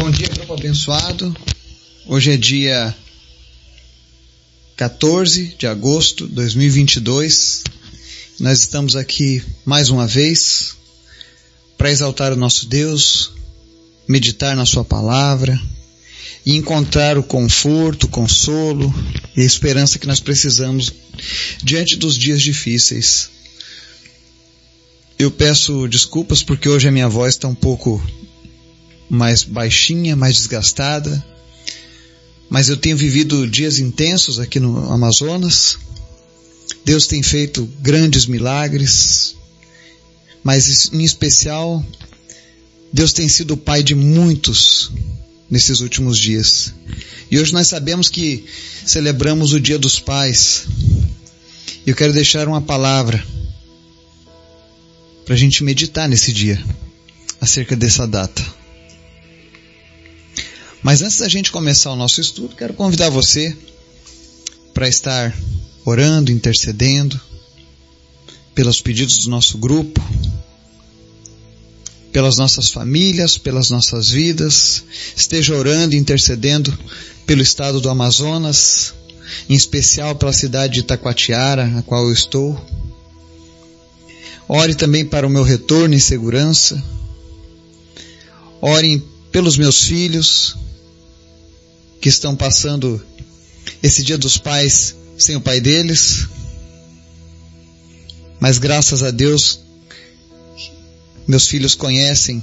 Bom dia, grupo abençoado. Hoje é dia 14 de agosto de 2022. Nós estamos aqui mais uma vez para exaltar o nosso Deus, meditar na Sua palavra e encontrar o conforto, o consolo e a esperança que nós precisamos diante dos dias difíceis. Eu peço desculpas porque hoje a minha voz está um pouco mais baixinha, mais desgastada, mas eu tenho vivido dias intensos aqui no Amazonas. Deus tem feito grandes milagres, mas em especial, Deus tem sido o pai de muitos nesses últimos dias. E hoje nós sabemos que celebramos o Dia dos Pais. Eu quero deixar uma palavra para a gente meditar nesse dia, acerca dessa data. Mas antes da gente começar o nosso estudo, quero convidar você para estar orando, intercedendo pelos pedidos do nosso grupo, pelas nossas famílias, pelas nossas vidas. Esteja orando, intercedendo pelo estado do Amazonas, em especial pela cidade de Itacoatiara, a qual eu estou Ore também para o meu retorno em segurança. Orem pelos meus filhos que estão passando esse dia dos pais sem o pai deles. Mas graças a Deus, meus filhos conhecem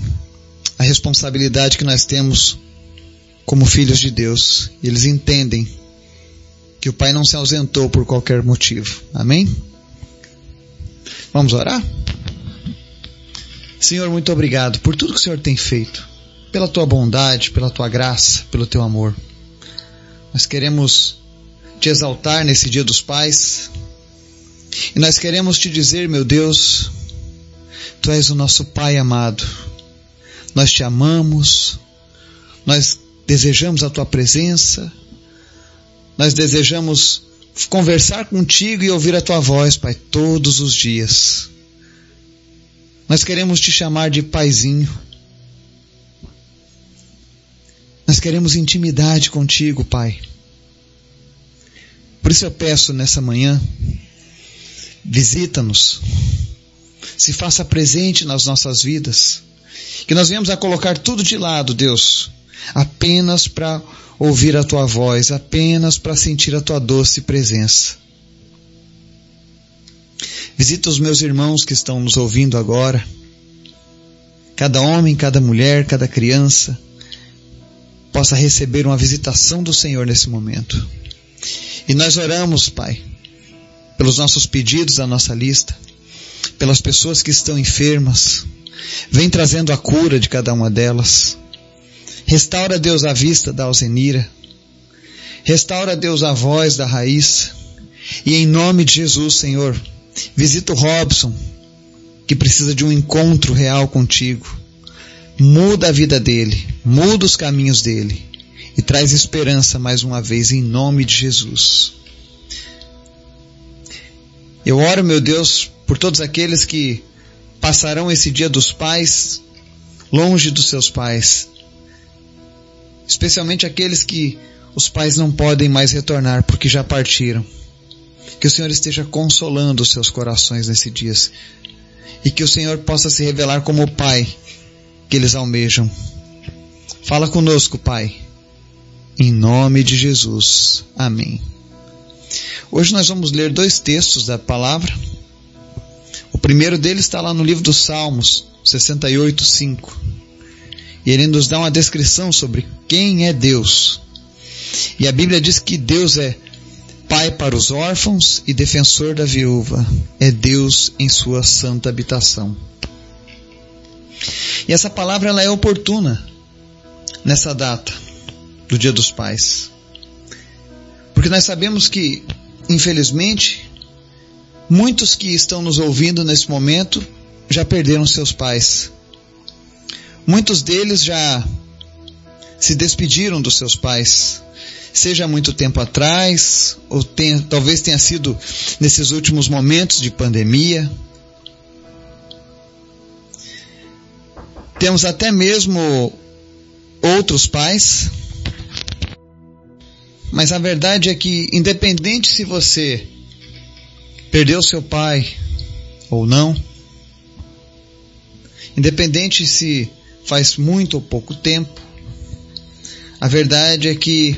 a responsabilidade que nós temos como filhos de Deus. Eles entendem que o pai não se ausentou por qualquer motivo. Amém? Vamos orar? Senhor, muito obrigado por tudo que o Senhor tem feito, pela tua bondade, pela tua graça, pelo teu amor. Nós queremos te exaltar nesse dia dos pais e nós queremos te dizer, meu Deus, tu és o nosso Pai amado. Nós te amamos, nós desejamos a tua presença, nós desejamos conversar contigo e ouvir a tua voz, Pai, todos os dias. Nós queremos te chamar de paizinho. Nós queremos intimidade contigo, Pai. Por isso eu peço nessa manhã, visita-nos, se faça presente nas nossas vidas, que nós venhamos a colocar tudo de lado, Deus, apenas para ouvir a tua voz, apenas para sentir a tua doce presença. Visita os meus irmãos que estão nos ouvindo agora. Cada homem, cada mulher, cada criança possa receber uma visitação do Senhor nesse momento. E nós oramos, Pai, pelos nossos pedidos da nossa lista, pelas pessoas que estão enfermas. Vem trazendo a cura de cada uma delas. Restaura, Deus, a vista da Alzenira. Restaura, Deus, a voz da Raíssa. E em nome de Jesus, Senhor, visita o Robson, que precisa de um encontro real contigo. Muda a vida dele, muda os caminhos dele e traz esperança mais uma vez em nome de Jesus. Eu oro, meu Deus, por todos aqueles que passarão esse dia dos pais longe dos seus pais, especialmente aqueles que os pais não podem mais retornar porque já partiram. Que o Senhor esteja consolando os seus corações nesse dia e que o Senhor possa se revelar como o Pai que eles almejam. Fala conosco, Pai. Em nome de Jesus. Amém. Hoje nós vamos ler dois textos da palavra. O primeiro deles está lá no livro dos Salmos, 68, 5. E ele nos dá uma descrição sobre quem é Deus. E a Bíblia diz que Deus é Pai para os órfãos e defensor da viúva. É Deus em sua santa habitação. E essa palavra ela é oportuna nessa data do Dia dos Pais. Porque nós sabemos que, infelizmente, muitos que estão nos ouvindo nesse momento já perderam seus pais. Muitos deles já se despediram dos seus pais, seja muito tempo atrás, ou tenha, talvez tenha sido nesses últimos momentos de pandemia. Temos até mesmo outros pais. Mas a verdade é que, independente se você perdeu seu pai ou não, independente se faz muito ou pouco tempo, a verdade é que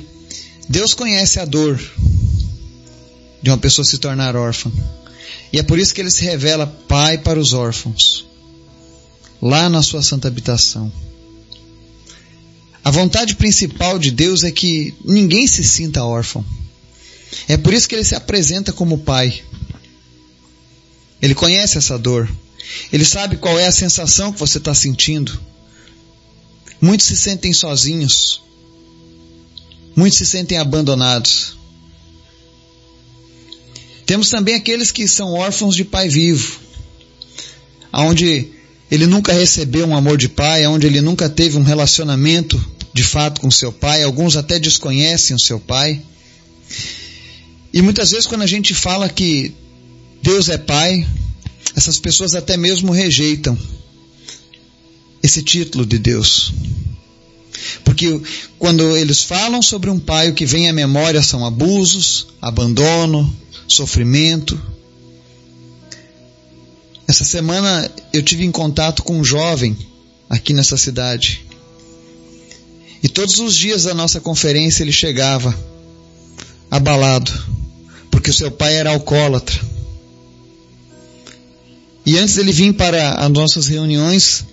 Deus conhece a dor de uma pessoa se tornar órfã. E é por isso que ele se revela pai para os órfãos, lá na sua santa habitação. A vontade principal de Deus é que ninguém se sinta órfão. É por isso que ele se apresenta como pai. Ele conhece essa dor. Ele sabe qual é a sensação que você está sentindo. Muitos se sentem sozinhos. Muitos se sentem abandonados. Temos também aqueles que são órfãos de pai vivo, onde ele nunca recebeu um amor de pai, onde ele nunca teve um relacionamento de fato com seu pai, alguns até desconhecem o seu pai. E muitas vezes quando a gente fala que Deus é pai, essas pessoas até mesmo rejeitam esse título de Deus. Porque quando eles falam sobre um pai, o que vem à memória são abusos, abandono, sofrimento. Essa semana eu tive em contato com um jovem aqui nessa cidade. E todos os dias da nossa conferência ele chegava abalado, porque o seu pai era alcoólatra. E antes dele vir para as nossas reuniões,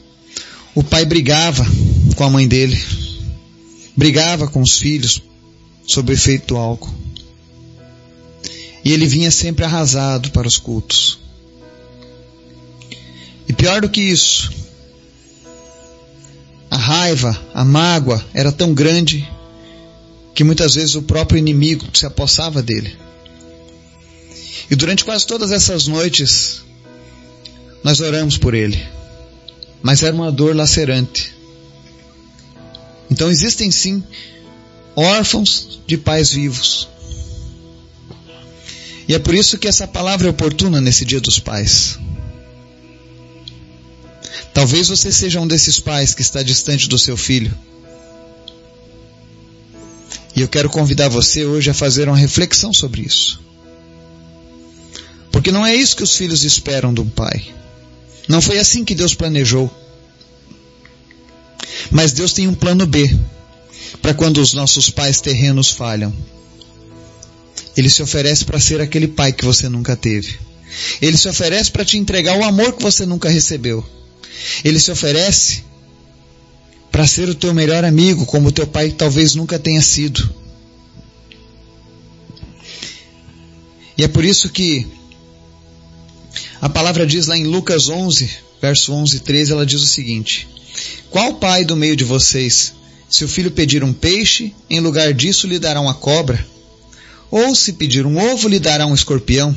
o pai brigava com a mãe dele, brigava com os filhos sob o efeito do álcool. E ele vinha sempre arrasado para os cultos. E pior do que isso, a raiva, a mágoa era tão grande que muitas vezes o próprio inimigo se apossava dele. E durante quase todas essas noites, nós oramos por ele. Mas era uma dor lacerante. Então existem sim órfãos de pais vivos. E é por isso que essa palavra é oportuna nesse Dia dos Pais. Talvez você seja um desses pais que está distante do seu filho. E eu quero convidar você hoje a fazer uma reflexão sobre isso. Porque não é isso que os filhos esperam de um pai. Não foi assim que Deus planejou. Mas Deus tem um plano B para quando os nossos pais terrenos falham. Ele se oferece para ser aquele pai que você nunca teve. Ele se oferece para te entregar o amor que você nunca recebeu. Ele se oferece para ser o teu melhor amigo, como o teu pai talvez nunca tenha sido. E é por isso que a palavra diz lá em Lucas 11, verso 11 e 13, ela diz o seguinte: Qual pai do meio de vocês, se o filho pedir um peixe, em lugar disso lhe dará uma cobra? Ou se pedir um ovo, lhe dará um escorpião.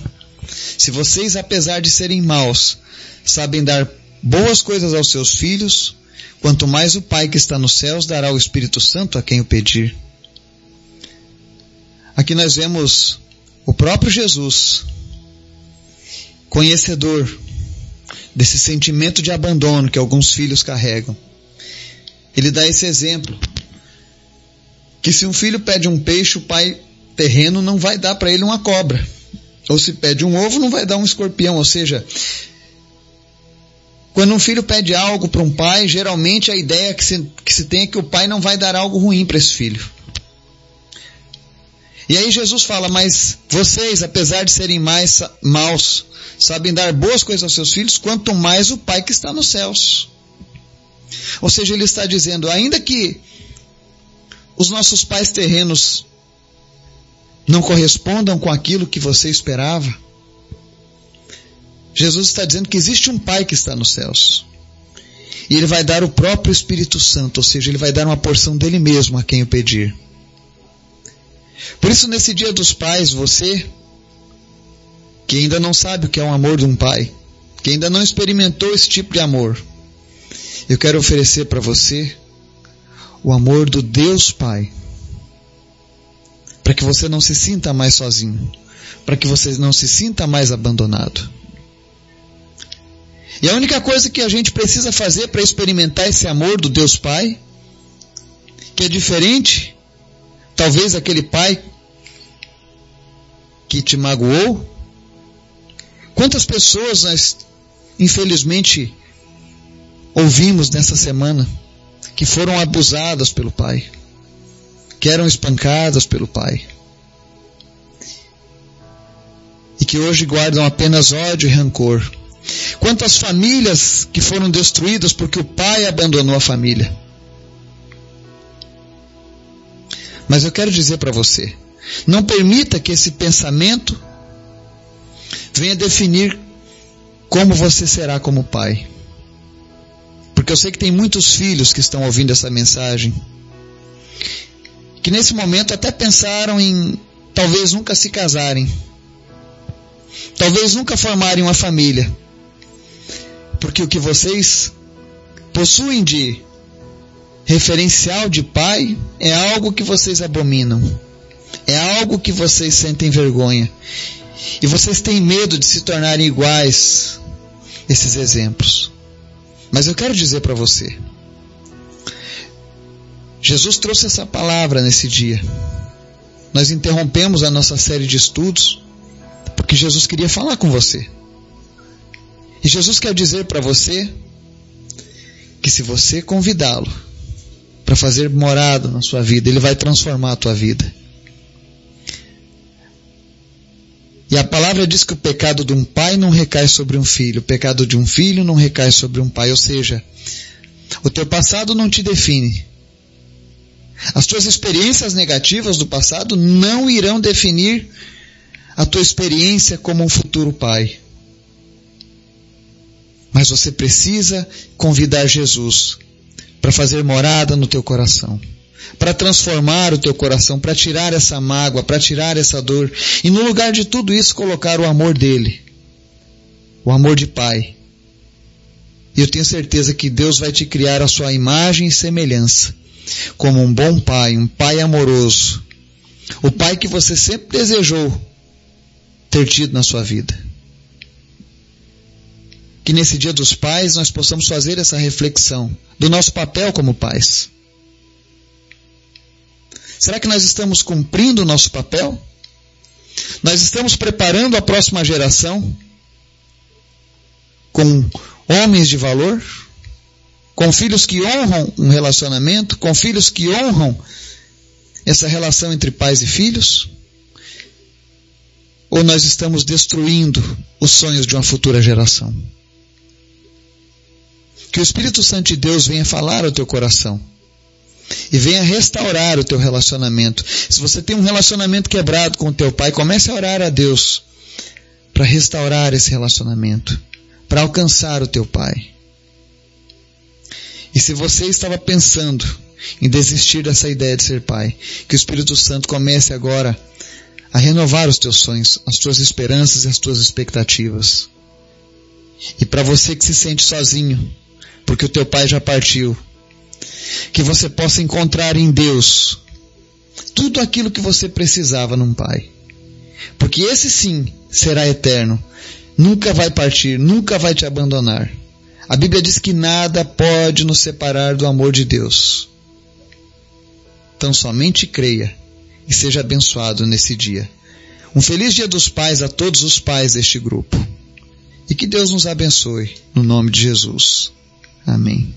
Se vocês, apesar de serem maus, sabem dar boas coisas aos seus filhos, quanto mais o Pai que está nos céus dará o Espírito Santo a quem o pedir. Aqui nós vemos o próprio Jesus, conhecedor desse sentimento de abandono que alguns filhos carregam. Ele dá esse exemplo: que se um filho pede um peixe, o pai terreno não vai dar para ele uma cobra. Ou se pede um ovo, não vai dar um escorpião. Ou seja, quando um filho pede algo para um pai, geralmente a ideia que se, que se tem é que o pai não vai dar algo ruim para esse filho. E aí Jesus fala, mas vocês, apesar de serem mais maus, sabem dar boas coisas aos seus filhos, quanto mais o Pai que está nos céus. Ou seja, ele está dizendo, ainda que os nossos pais terrenos não correspondam com aquilo que você esperava. Jesus está dizendo que existe um Pai que está nos céus. E Ele vai dar o próprio Espírito Santo, ou seja, Ele vai dar uma porção dele mesmo a quem o pedir. Por isso, nesse dia dos pais, você, que ainda não sabe o que é o amor de um pai, que ainda não experimentou esse tipo de amor, eu quero oferecer para você o amor do Deus Pai para que você não se sinta mais sozinho, para que você não se sinta mais abandonado. E a única coisa que a gente precisa fazer para experimentar esse amor do Deus Pai que é diferente, talvez aquele pai que te magoou. Quantas pessoas nós, infelizmente, ouvimos nessa semana que foram abusadas pelo pai, que eram espancadas pelo pai, e que hoje guardam apenas ódio e rancor. Quantas famílias que foram destruídas porque o pai abandonou a família. Mas eu quero dizer para você, não permita que esse pensamento venha definir como você será como pai. Porque eu sei que tem muitos filhos que estão ouvindo essa mensagem, que nesse momento até pensaram em talvez nunca se casarem, talvez nunca formarem uma família, porque o que vocês possuem de referencial de pai é algo que vocês abominam. É algo que vocês sentem vergonha. E vocês têm medo de se tornarem iguais esses exemplos. Mas eu quero dizer para você, Jesus trouxe essa palavra nesse dia. Nós interrompemos a nossa série de estudos porque Jesus queria falar com você. E Jesus quer dizer para você que se você convidá-lo, para fazer morada na sua vida, Ele vai transformar a tua vida. E a palavra diz que o pecado de um pai não recai sobre um filho, o pecado de um filho não recai sobre um pai, ou seja, o teu passado não te define. As tuas experiências negativas do passado não irão definir a tua experiência como um futuro pai. Mas você precisa convidar Jesus para fazer morada no teu coração, para transformar o teu coração, para tirar essa mágoa, para tirar essa dor, e no lugar de tudo isso colocar o amor dele, o amor de Pai. E eu tenho certeza que Deus vai te criar a sua imagem e semelhança, como um bom pai, um pai amoroso, o pai que você sempre desejou ter tido na sua vida que nesse Dia dos Pais nós possamos fazer essa reflexão do nosso papel como pais. Será que nós estamos cumprindo o nosso papel? Nós estamos preparando a próxima geração com homens de valor, com filhos que honram um relacionamento, com filhos que honram essa relação entre pais e filhos? Ou nós estamos destruindo os sonhos de uma futura geração? Que o Espírito Santo de Deus venha falar ao teu coração e venha restaurar o teu relacionamento. Se você tem um relacionamento quebrado com o teu pai, comece a orar a Deus para restaurar esse relacionamento, para alcançar o teu pai. E se você estava pensando em desistir dessa ideia de ser pai, que o Espírito Santo comece agora a renovar os teus sonhos, as tuas esperanças e as tuas expectativas. E para você que se sente sozinho, porque o teu pai já partiu. Que você possa encontrar em Deus tudo aquilo que você precisava num pai. Porque esse sim será eterno. Nunca vai partir, nunca vai te abandonar. A Bíblia diz que nada pode nos separar do amor de Deus. Então somente creia e seja abençoado nesse dia. Um feliz dia dos pais a todos os pais deste grupo. E que Deus nos abençoe, no nome de Jesus. Amém.